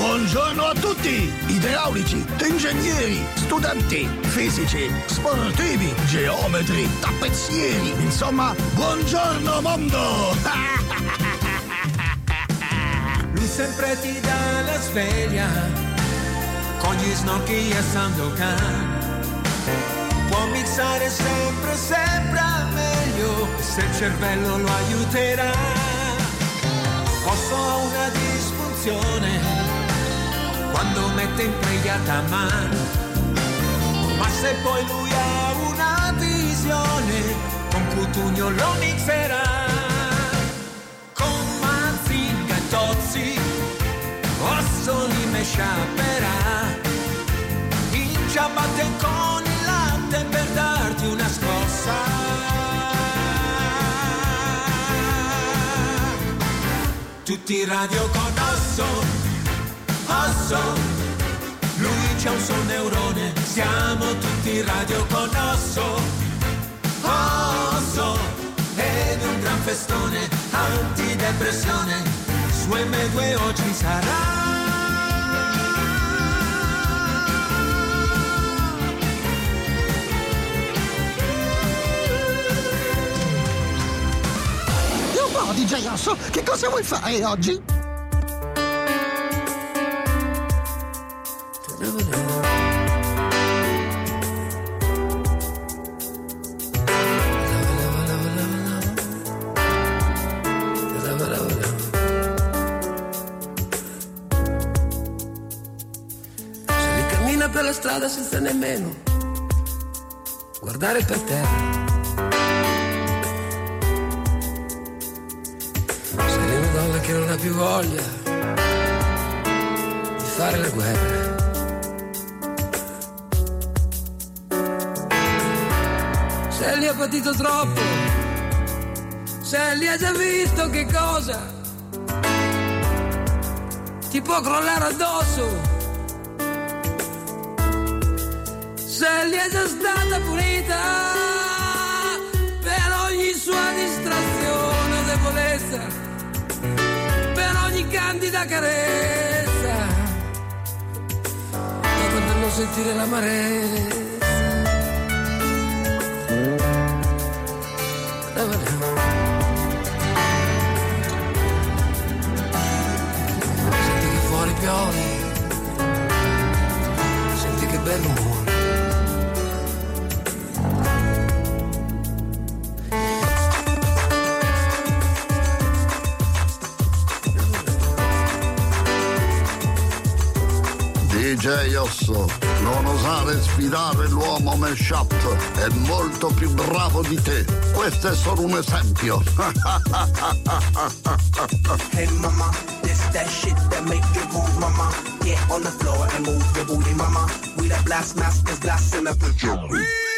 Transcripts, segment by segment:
Buongiorno a tutti! Idraulici, ingegneri, studenti, fisici, sportivi, geometri, tappezzieri, insomma, buongiorno mondo! Lui sempre ti dà la sveglia con gli snocchi e Sandokan. Può mixare sempre, sempre meglio se il cervello lo aiuterà. Posso una disfunzione quando mette in preghiata mano. Ma se poi lui ha una visione, con Cutugno lo mixerà. Con Mazinga e Tozzi, osso li me sciaperà. In ciabatte con il latte per darti una scossa. Tutti radio con osso, osso. Lui c'ha un suo neurone, siamo tutti radio con osso, osso. Ed un gran festone, antidepressione, su M2 oggi sarà. DJ Osso, che cosa vuoi fare oggi? Strada senza nemmeno guardare per terra. Se è una donna che non ha più voglia di fare la guerra. Se li ha patito troppo, se li ha già visto che cosa ti può crollare addosso. Se li è già stata punita per ogni sua distrazione o debolezza, per ogni candida carezza, dopo non sentire l'amarezza. DJ Osso, non osare sfidare l'uomo mashup, è molto più bravo di te. Questo è solo un esempio. Hey mama, this that shit that make you move, mama. Get on the floor and move your booty, mama. We the blast masters, blasting the picture.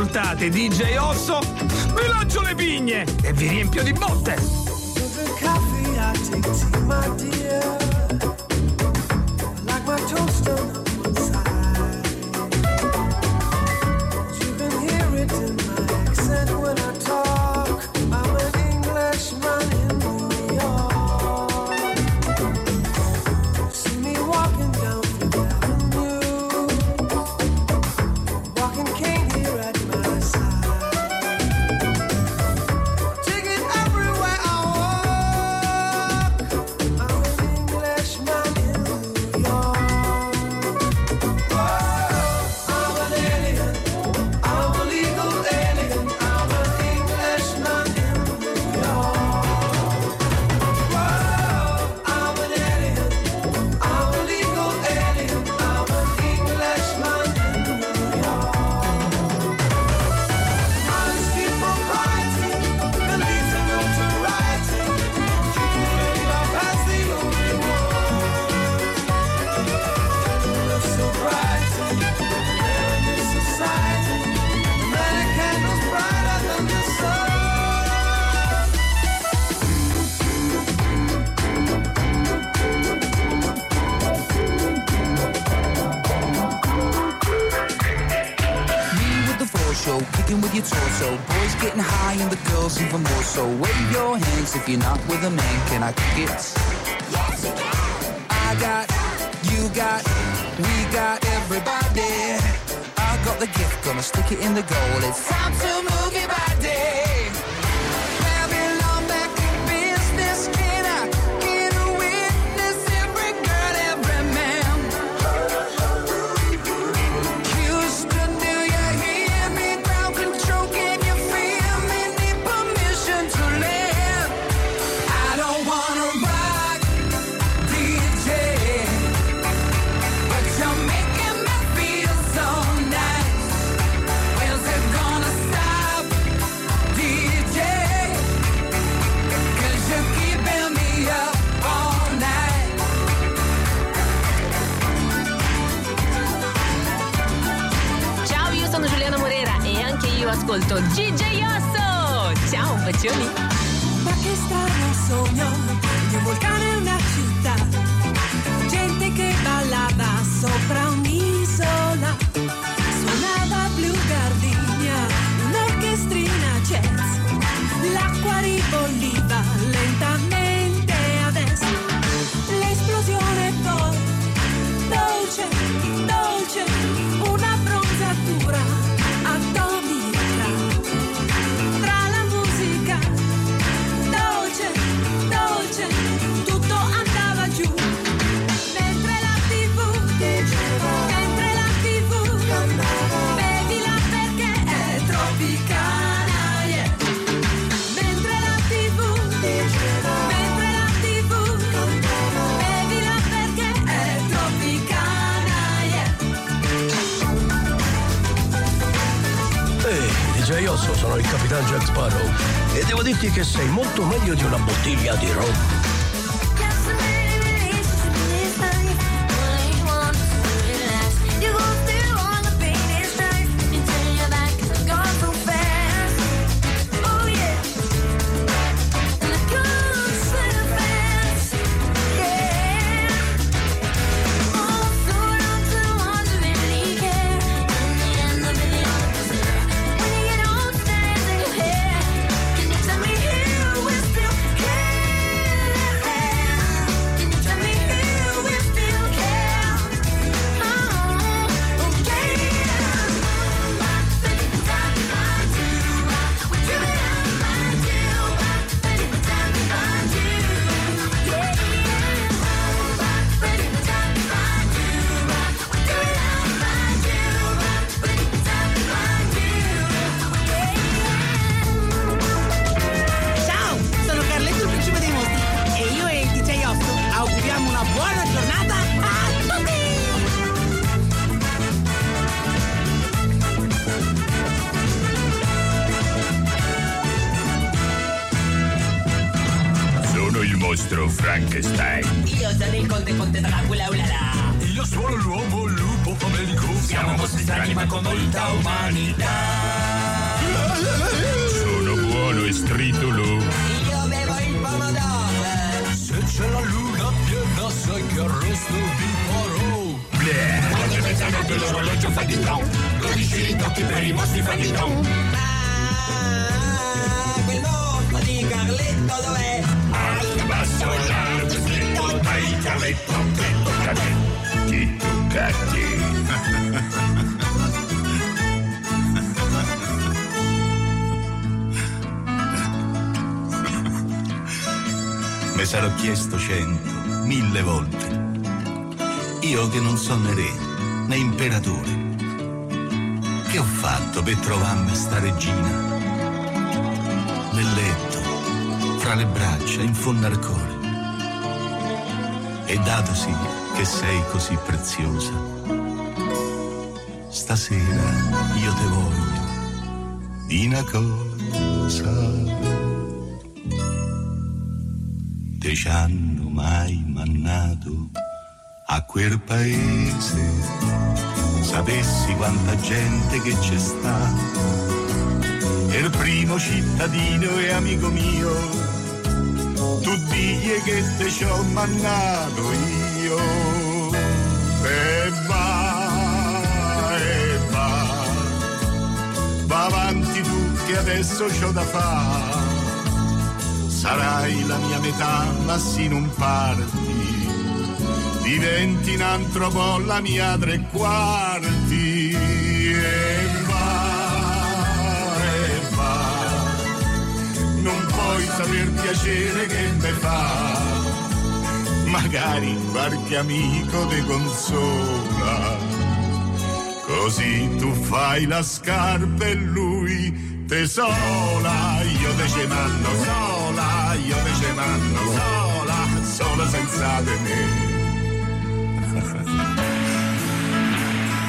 ascoltate DJ Osso, vi lancio le pigne e vi riempio di botte. If you're not with a man, can I kick it? Yes, you can. I got, you got, we got everybody. I got the gift, gonna stick it in the goal. It's time to move it back. Gigi Iaso! Ceau, băciunii! sono il capitano Jack Sparrow e devo dirti che sei molto meglio di una bottiglia di rom. la umanità. Sono buono e stritolo. Io bevo il pomodoro. Se c'è la luna piena sai che resto vi farò. Bleh. Quando mezzanotte l'orologio fa di no. Lo dici tocchi per i mostri fa di no. Ma quel morto di Carletto dov'è? Alto, basso, largo, stretto, dai, carletto, che toccati, ti toccati. Me sarò chiesto cento, mille volte. Io che non sono né re né imperatore. Che ho fatto per trovarmi sta regina? Nel letto, fra le braccia, in fondo al cuore. E datosi che sei così preziosa, stasera io te voglio di una cosa. Te ci hanno mai mannato a quel paese? Sapessi quanta gente che c'è sta. E il primo cittadino e amico mio, tu digli che te ci ho mannato io. E va, e va, va avanti tu che adesso c'ho da fare. Sarai la mia metà, ma se non parti, diventi un altro po' la mia tre quarti. E va, e va, non puoi saper piacere che me fa. Magari qualche amico ti consola, così tu fai la scarpa e lui te sola. Io te ce manno sola, io te ce manno sola, sola senza di me.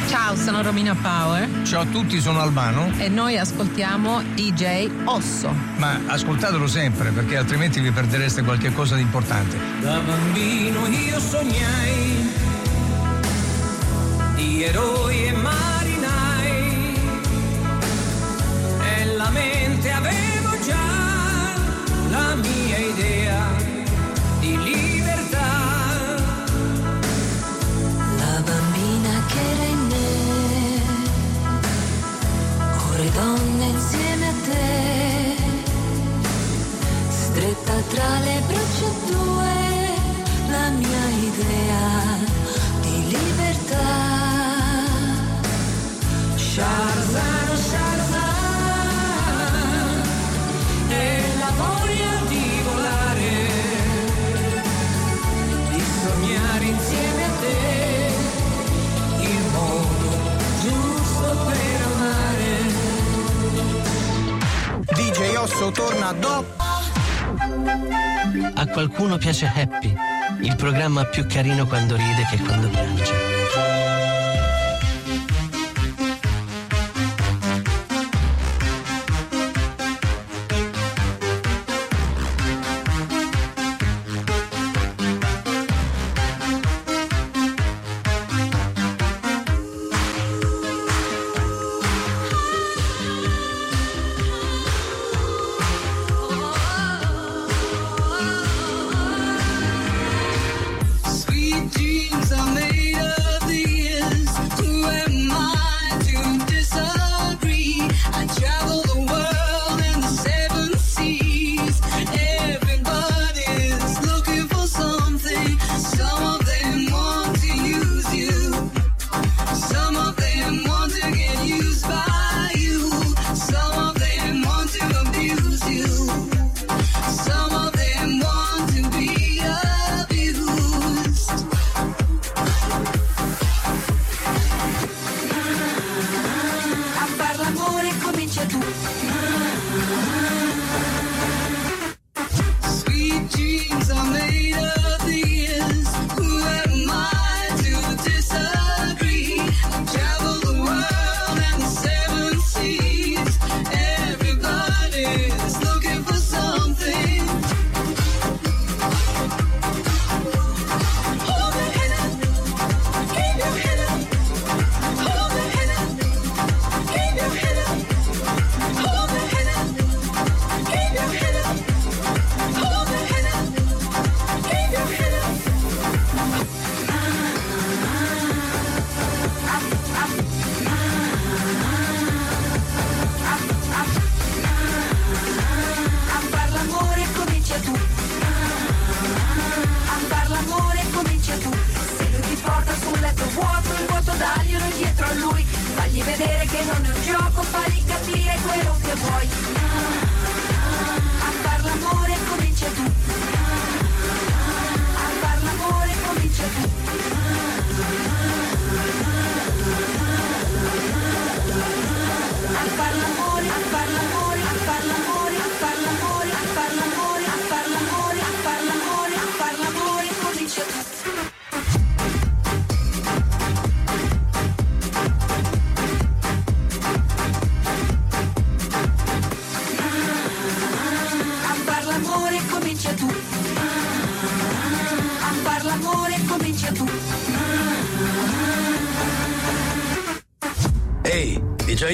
Ciao, sono Romina Power Ciao a tutti, sono Albano. e noi ascoltiamo DJ Osso. Ma ascoltatelo sempre perché altrimenti vi perdereste qualche cosa di importante. Da bambino io sognai di eroi e marinai mente avevo già la mia idea di libertà. La bambina che era in me, ore donne insieme a te, stretta tra le braccia tue, la mia idea di libertà. Sharzan, DJ Osso torna dopo. A qualcuno piace Happy, il programma più carino quando ride che quando piange.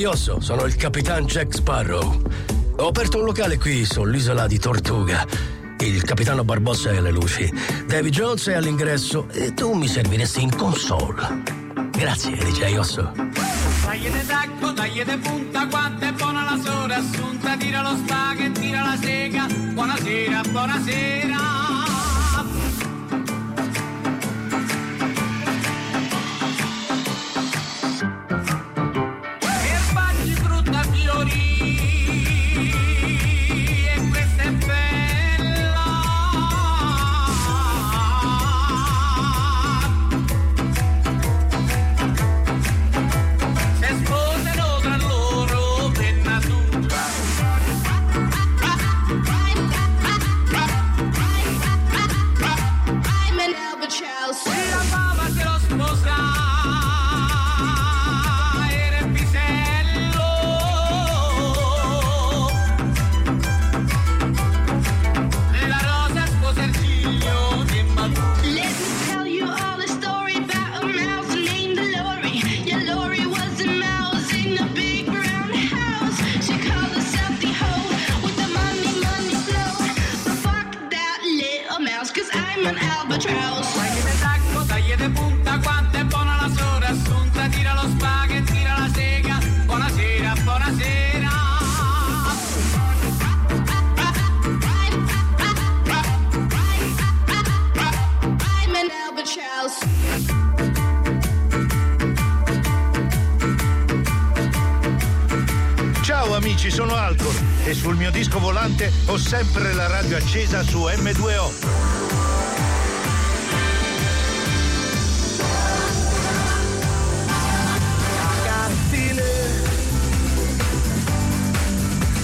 DJ Osso, sono il capitan Jack Sparrow. Ho aperto un locale qui sull'isola di Tortuga. Il capitano Barbossa è alle luci. Davy Jones è all'ingresso e tu mi serviresti in console. Grazie, DJ Osso. Dai de tacco, punta, quanto è buona la sora assunta, tira lo spago e tira la sega. Buonasera, buonasera.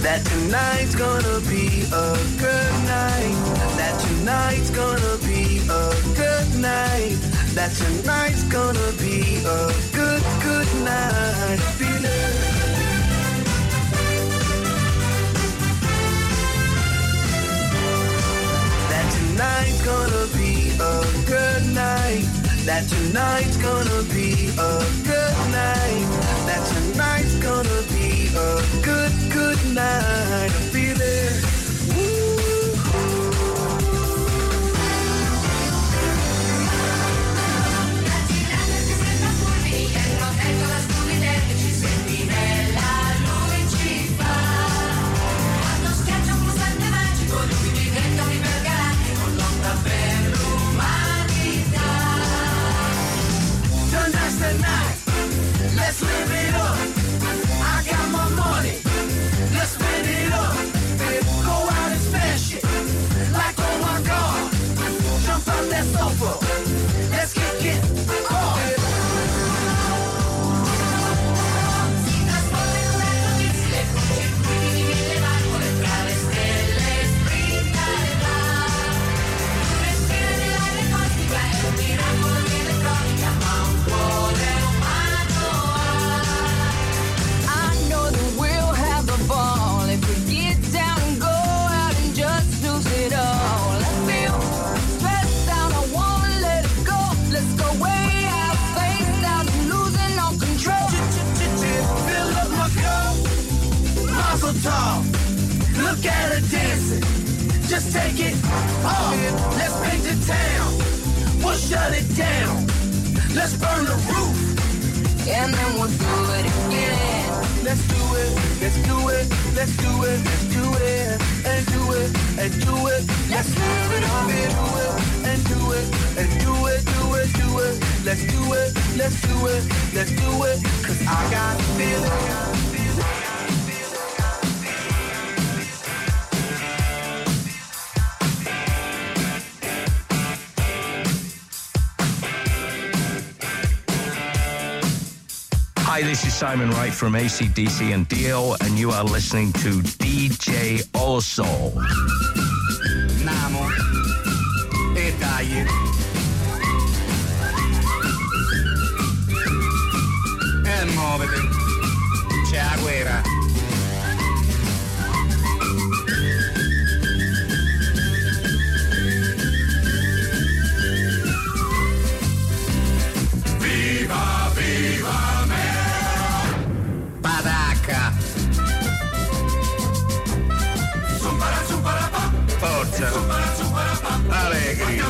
That tonight's gonna be a good night. That tonight's gonna be a good night. That tonight's gonna be a good, good night. Feeling. That tonight's gonna be a good night. That tonight's gonna be a good night. That tonight's gonna be a good, good night. I feel it. Tonight's the night, let's live it up. Let's Look at her dancing, just take it off. Let's paint the town, we'll shut it down. Let's burn the roof, and then we'll do it again. Let's do it, let's do it, let's do it, let's do it, and do it, and do it. Let's live it up, and do it, and do it, and do it, do it, do it. Let's do it, let's do it, let's do it. Cause I got a feeling. Hi, this is Simon Wright from ACDC and Dio, and you are listening to DJ Also. Namo. E dai. E muovete. C'è la guerra. Allegri.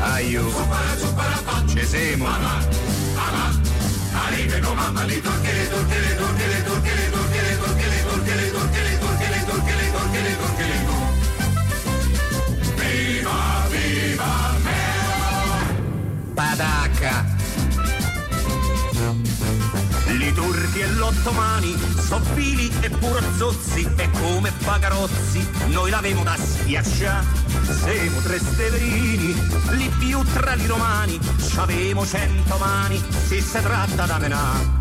Aiu. Cesemo. Arrivano mamma, li torche, le torche, le torche, le torche, le torche. Turchi e l'ottomani, soffili e purozzozzi, e come pagarozzi, noi l'avemo da schiacciare. Siamo tre steverini, li più tra i romani, c'avemo cento mani, se si tratta da menà.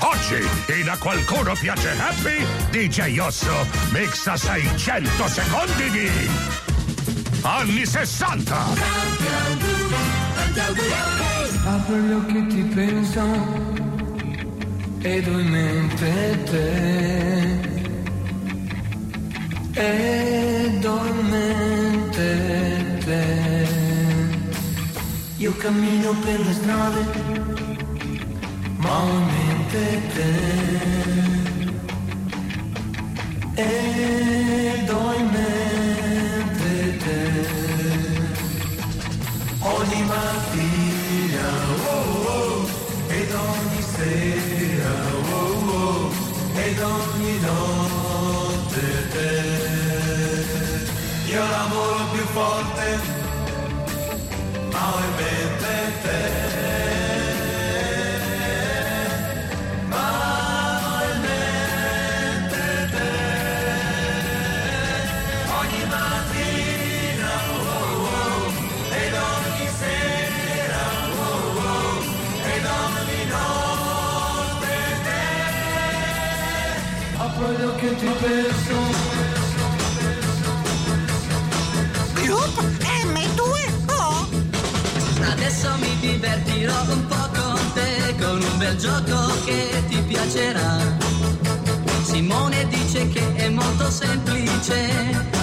Oggi, in A Qualcuno Piace Happy, DJ Osso mixa 600 secondi di anni 60. Gli occhi e ti penso ed ho in mente te. Ed ho in mente te. Io cammino per le strade, ma ho in mente te. Ed ho in mente te. Ogni mattina, ed ogni sera, oh, oh, ed ogni notte te. Io lavoro più forte, ma ho in mente te. Ti penso. Gruppo M2O. Adesso mi divertirò un po' con te con un bel gioco che ti piacerà. Simone dice che è molto semplice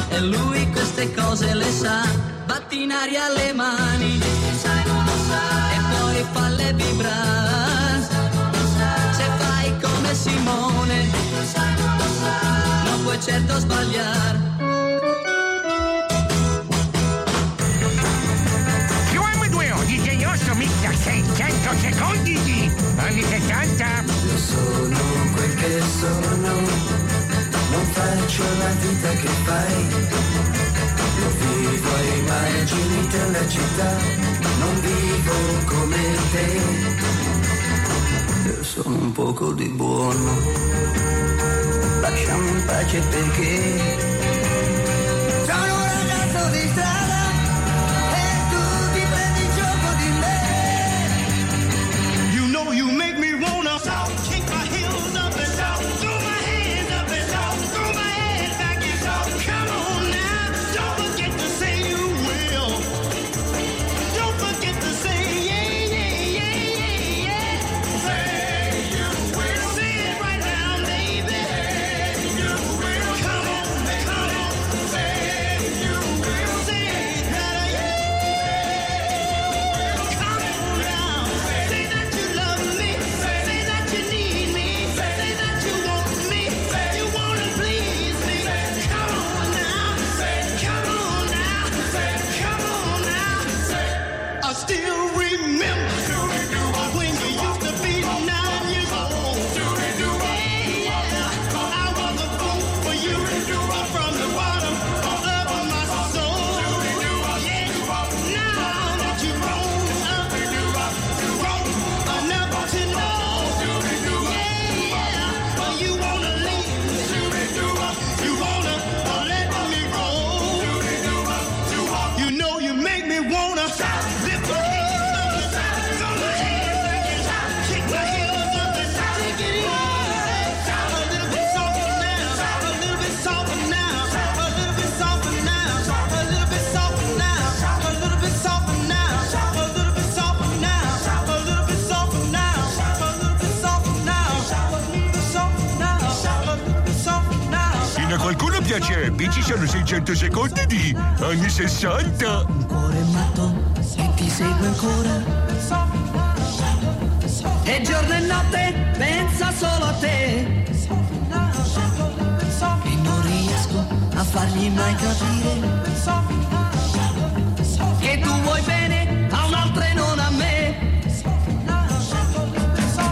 e lui queste cose le sa. Batti in aria le mani e poi falle vibrare. Simone non puoi certo sbagliare. Più M2O, DJ Osso mixa 600 secondi di anni 60. Io sono quel che sono, non faccio la vita che fai. Io vivo ai margini della città, non vivo come te. Io sono un poco di buono, lasciami in pace perché. Anni 60. cuore matto e ti segue ancora. E giorno e notte pensa solo a te. fargli mai capire che tu vuoi bene a un'altra e non a me.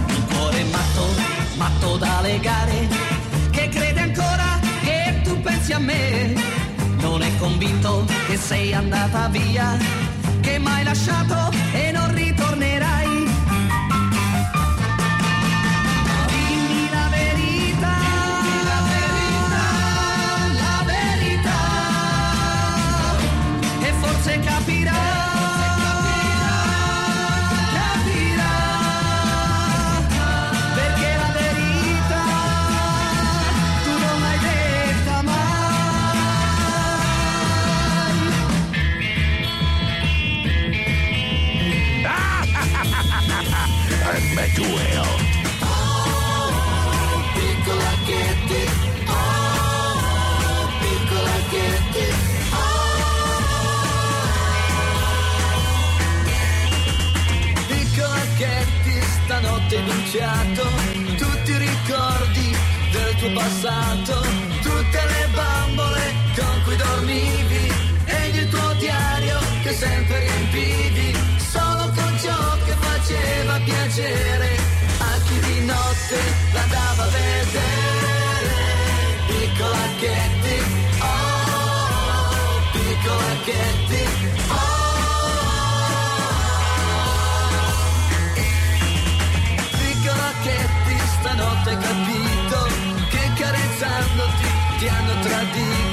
Il cuore matto, matto da legare, che crede ancora che tu pensi a me. È convinto che sei andata via, che m'hai lasciato e non ritornerai. Stanotte iniziato tutti i ricordi del tuo passato, tutte le bambole con cui dormivi. Ed il tuo diario che sempre riempivi, piacere a chi di notte l'andava a vedere. Piccola Katy, oh, piccola Katy, oh. Katy, stanotte capito che carezzandoti ti hanno tradito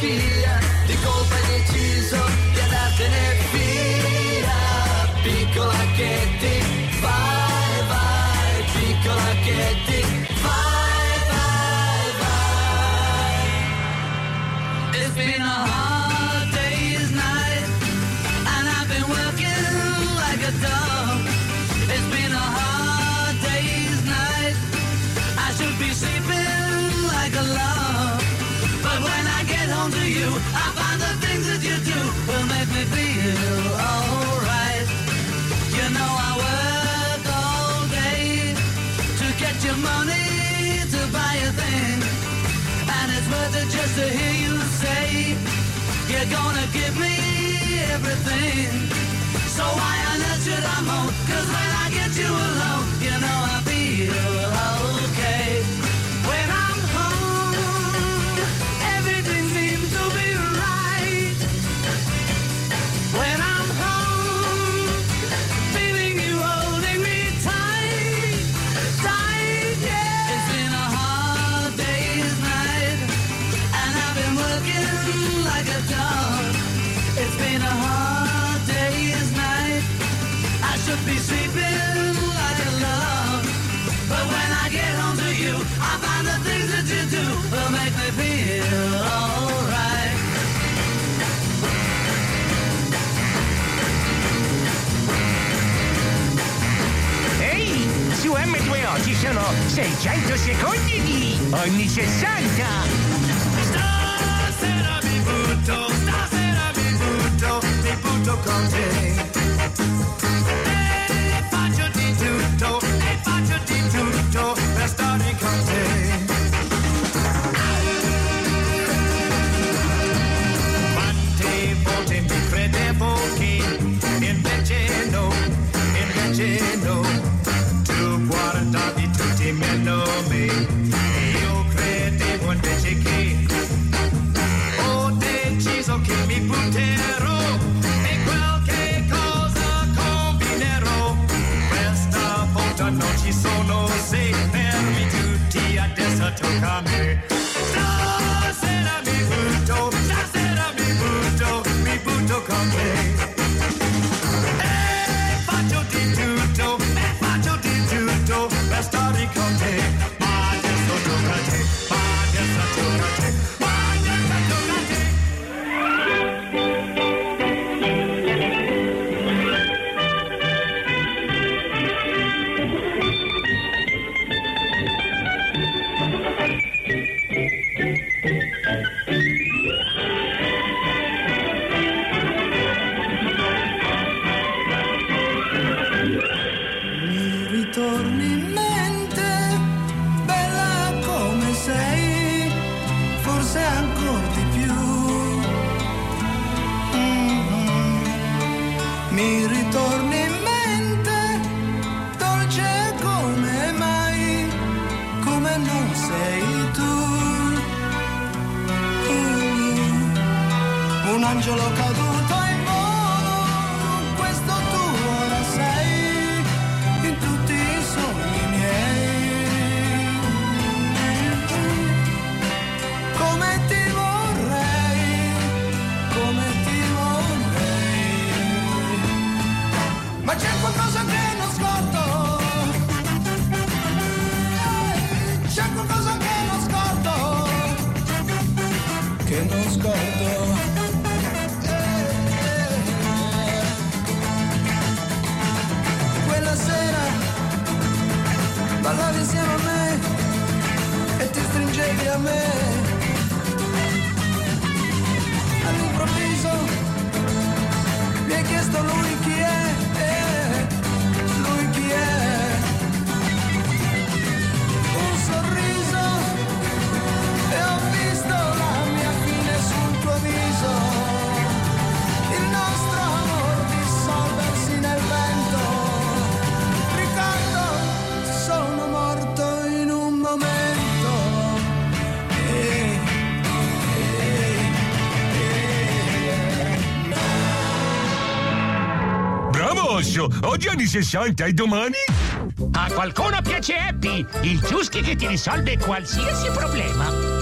di colpa deciso di andartene via piccola Katy vai vai piccola Katy vai vai vai it's been a hard day's night, and I've been working like a dog. It's been a hard day's night. I should be sleeping like a log. But when To you, I find the things that you do will make me feel alright. You know I work all day to get your money to buy a thing. And it's worth it just to hear you say You're gonna give me everything So why on earth should I moan? Cause when I get you alone You know I feel okay 600 secondi di ogni 60. Stasera mi butto, stasera mi butto, mi butto con te. Adesso tocca Bravo Osso! Oggi anni 60 e domani? A qualcuno piace Happy, il ciuschi che ti risolve qualsiasi problema.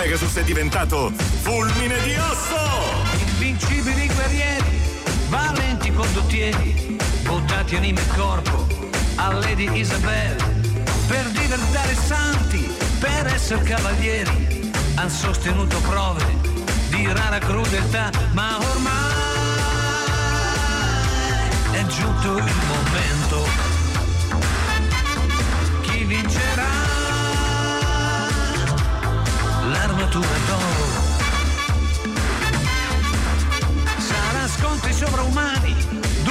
Pegasus è diventato fulmine di Osso! Invincibili guerrieri, valenti condottieri, buttati anima e corpo a Lady Isabel, per diventare santi, per essere cavalieri, han sostenuto prove di rara crudeltà, ma ormai è giunto il momento.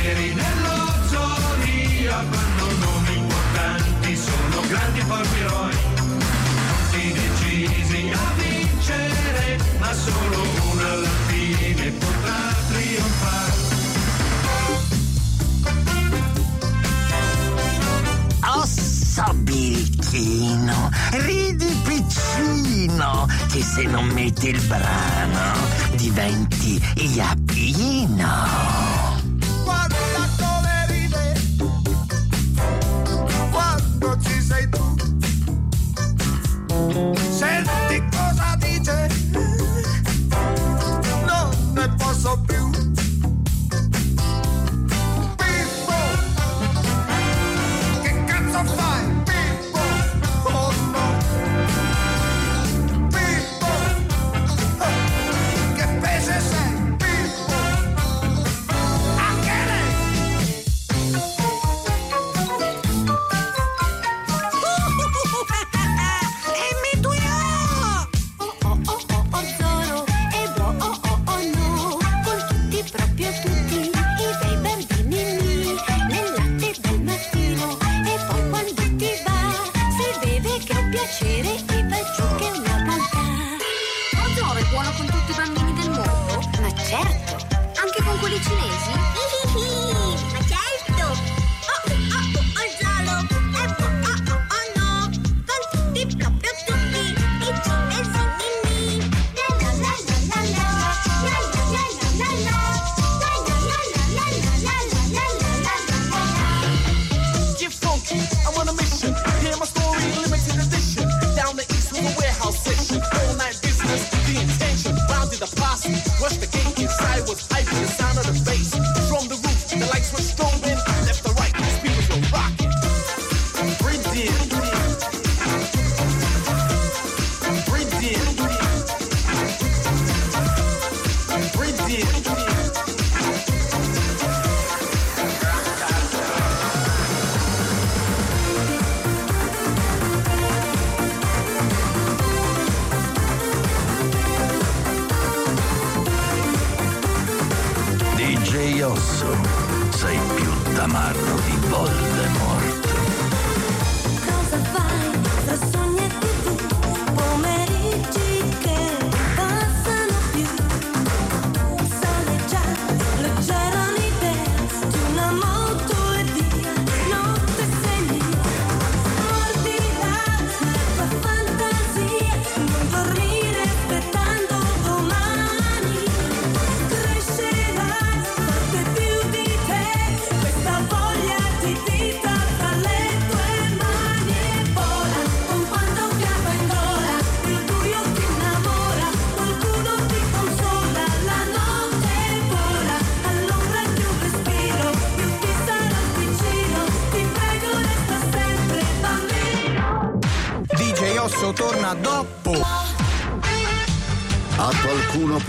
Cavalieri nell'ozzonia, fanno nomi importanti, sono grandi forti eroi, tutti decisi a vincere, ma solo uno alla fine potrà trionfare. Osso birichino, ridi piccino, che se non metti il brano diventi iappino.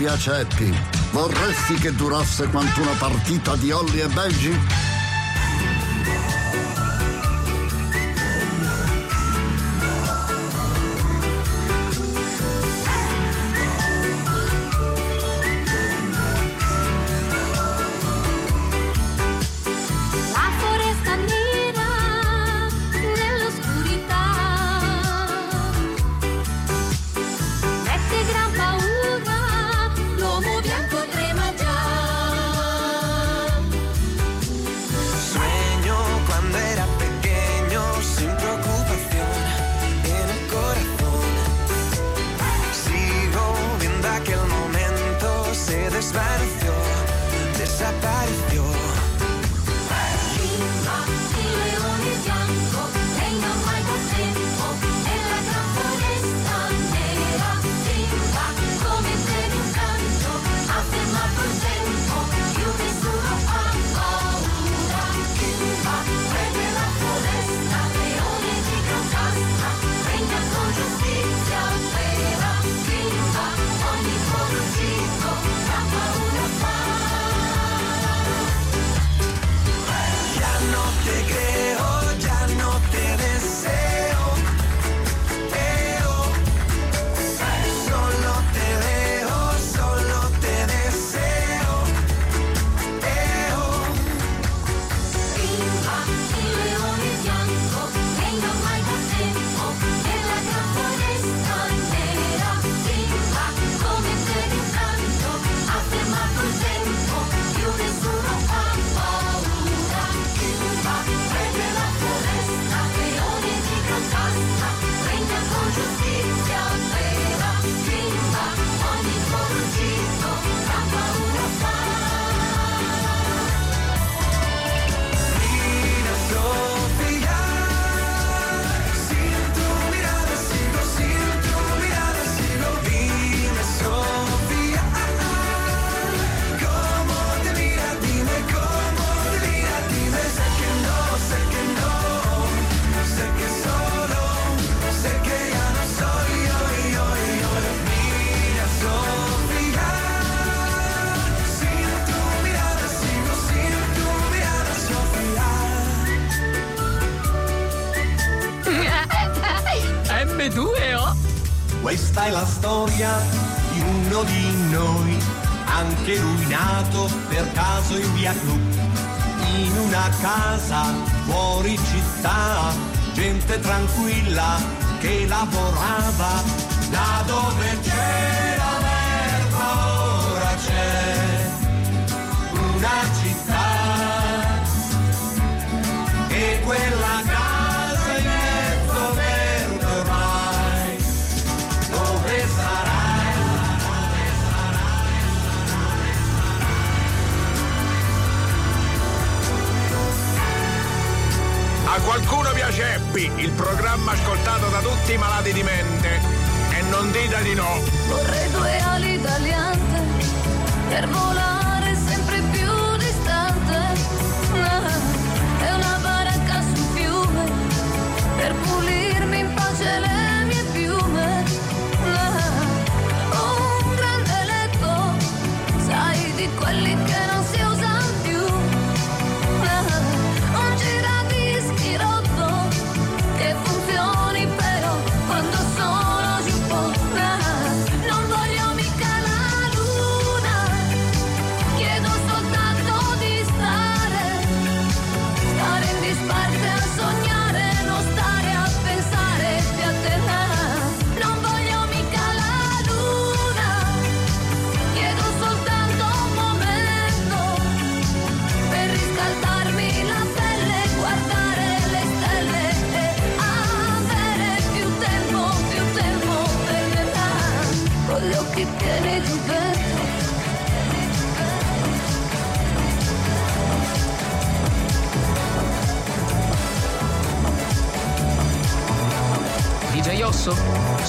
piace Happy? Vorresti che durasse quanto una partita di Olli e Belgi? Come oh! Questa è la storia di uno di noi, anche lui nato per caso in via Clu, in una casa fuori città, gente tranquilla che lavorava là dove c'era l'erba ora c'è una città A qualcuno piace Happy, il programma ascoltato da tutti i malati di mente. E non dita di no. Vorrei due ali tagliate per volare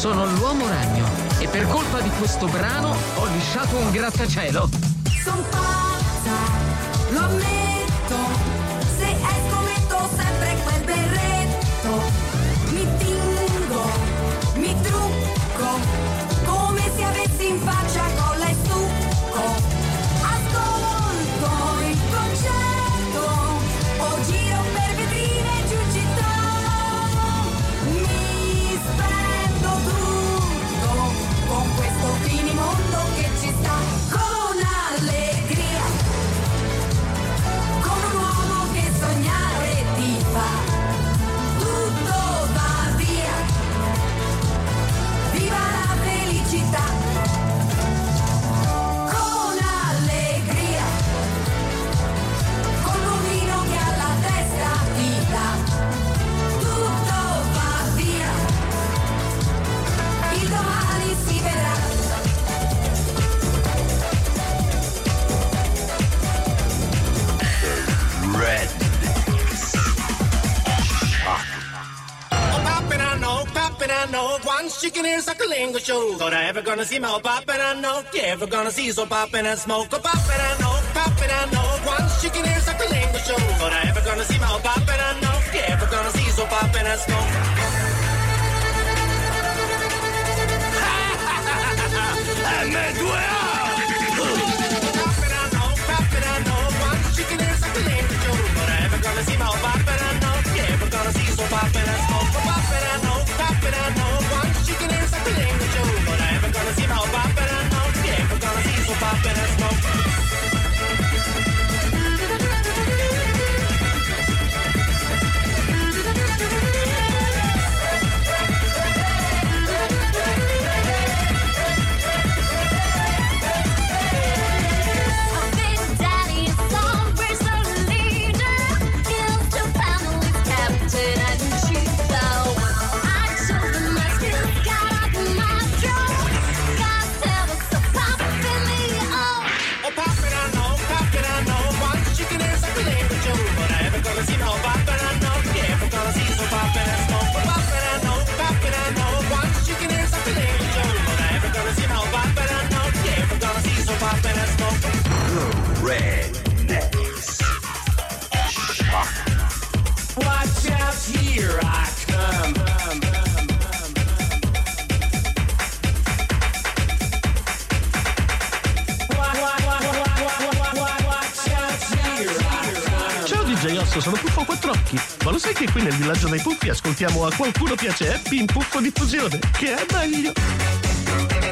Sono l'uomo ragno e per colpa di questo brano ho lisciato un grattacielo. and I know once she can hear Suckalingo show. Thought I ever gonna see my pop and I know you ever gonna see so pop and smoke a pop I know pop I know once she can hear Suckalingo show. Thought I ever gonna see my pop and I know you ever gonna see so pop and I smoke. Ahmed, where are? gonna see my pop and I know, yeah, ever gonna see so pop and smoke. adesso sono Puffo Quattrocchi. Ma lo sai che qui nel villaggio dei Puffi ascoltiamo a qualcuno piace eh? Happy in Puffo Diffusione, che è meglio.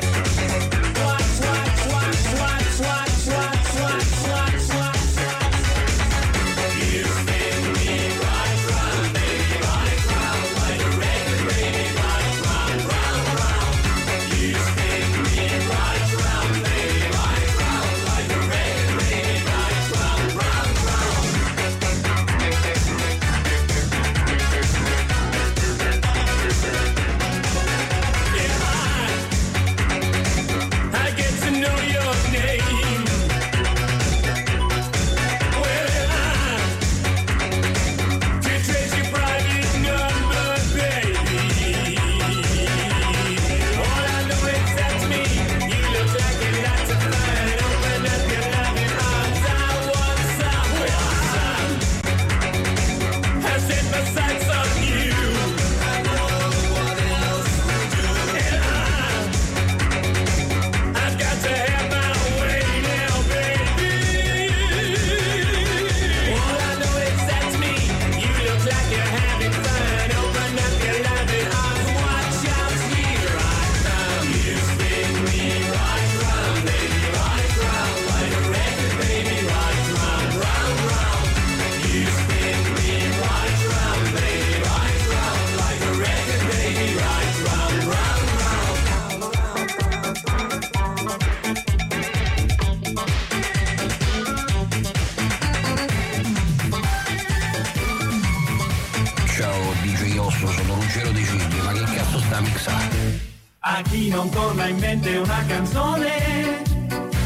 A chi non torna in mente una canzone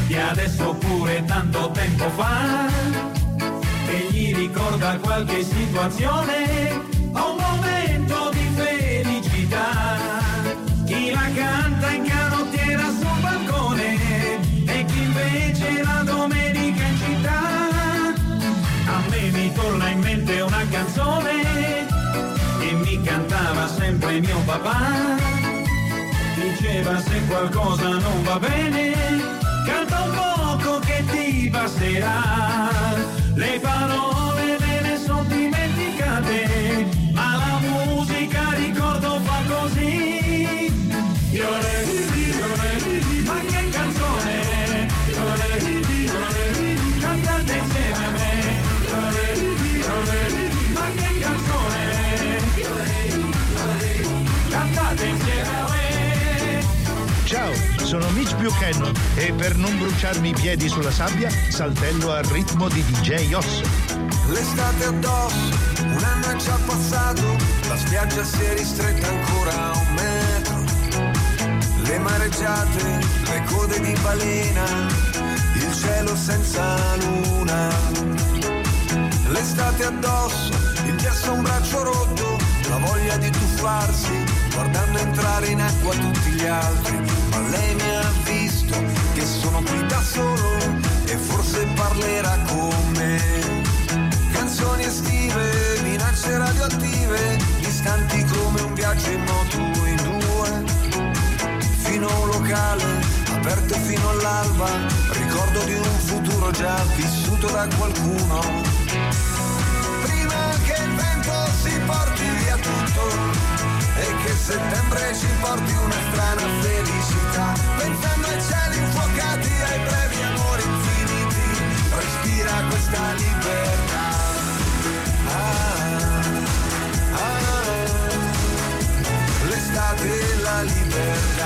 di adesso oppure tanto tempo fa che gli ricorda qualche situazione o un momento di felicità. Chi la canta in canottiera sul balcone e chi invece la domenica in città. A me mi torna in mente una canzone che mi cantava sempre mio papà diceva se qualcosa non va bene, canta un poco che ti basterà. Le parole me ne sono dimenticate, ma la musica ricordo fa così. Iore, iore, sono Mitch Buchanan e per non bruciarmi i piedi sulla sabbia saltello al ritmo di DJ Osso. L'estate addosso, un anno è già passato, la spiaggia si è ristretta ancora a un metro. Le mareggiate, le code di balena, il cielo senza luna. L'estate addosso, il ghiaccio a un braccio rotto, la voglia di tuffarsi, guardando entrare in acqua tutti gli altri. Ma lei mi ha visto che sono qui da solo e forse parlerà con me. Canzoni estive, minacce radioattive, distanti come un viaggio in moto in due. Fino a un locale, aperto fino all'alba, ricordo di un futuro già vissuto da qualcuno. Settembre ci porti una strana felicità, pensando ai cieli infuocati, ai brevi amori infiniti, respira questa libertà. Ah, ah, l'estate e la libertà.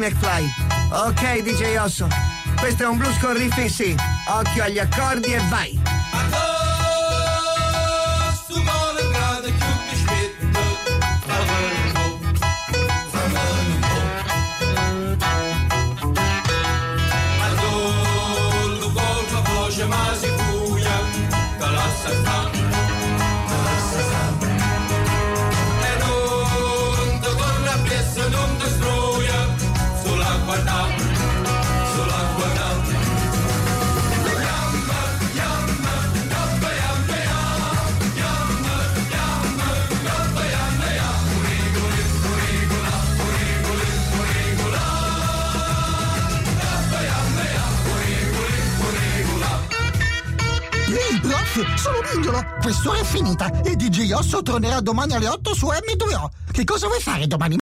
McFly. Ok, DJ Osso. Questo è un blues con riff in sì. Occhio agli accordi e vai. Prof, sono Mignolo. Quest'ora è finita e DJ Osso tornerà domani alle 8 su M2O. Che cosa vuoi fare domani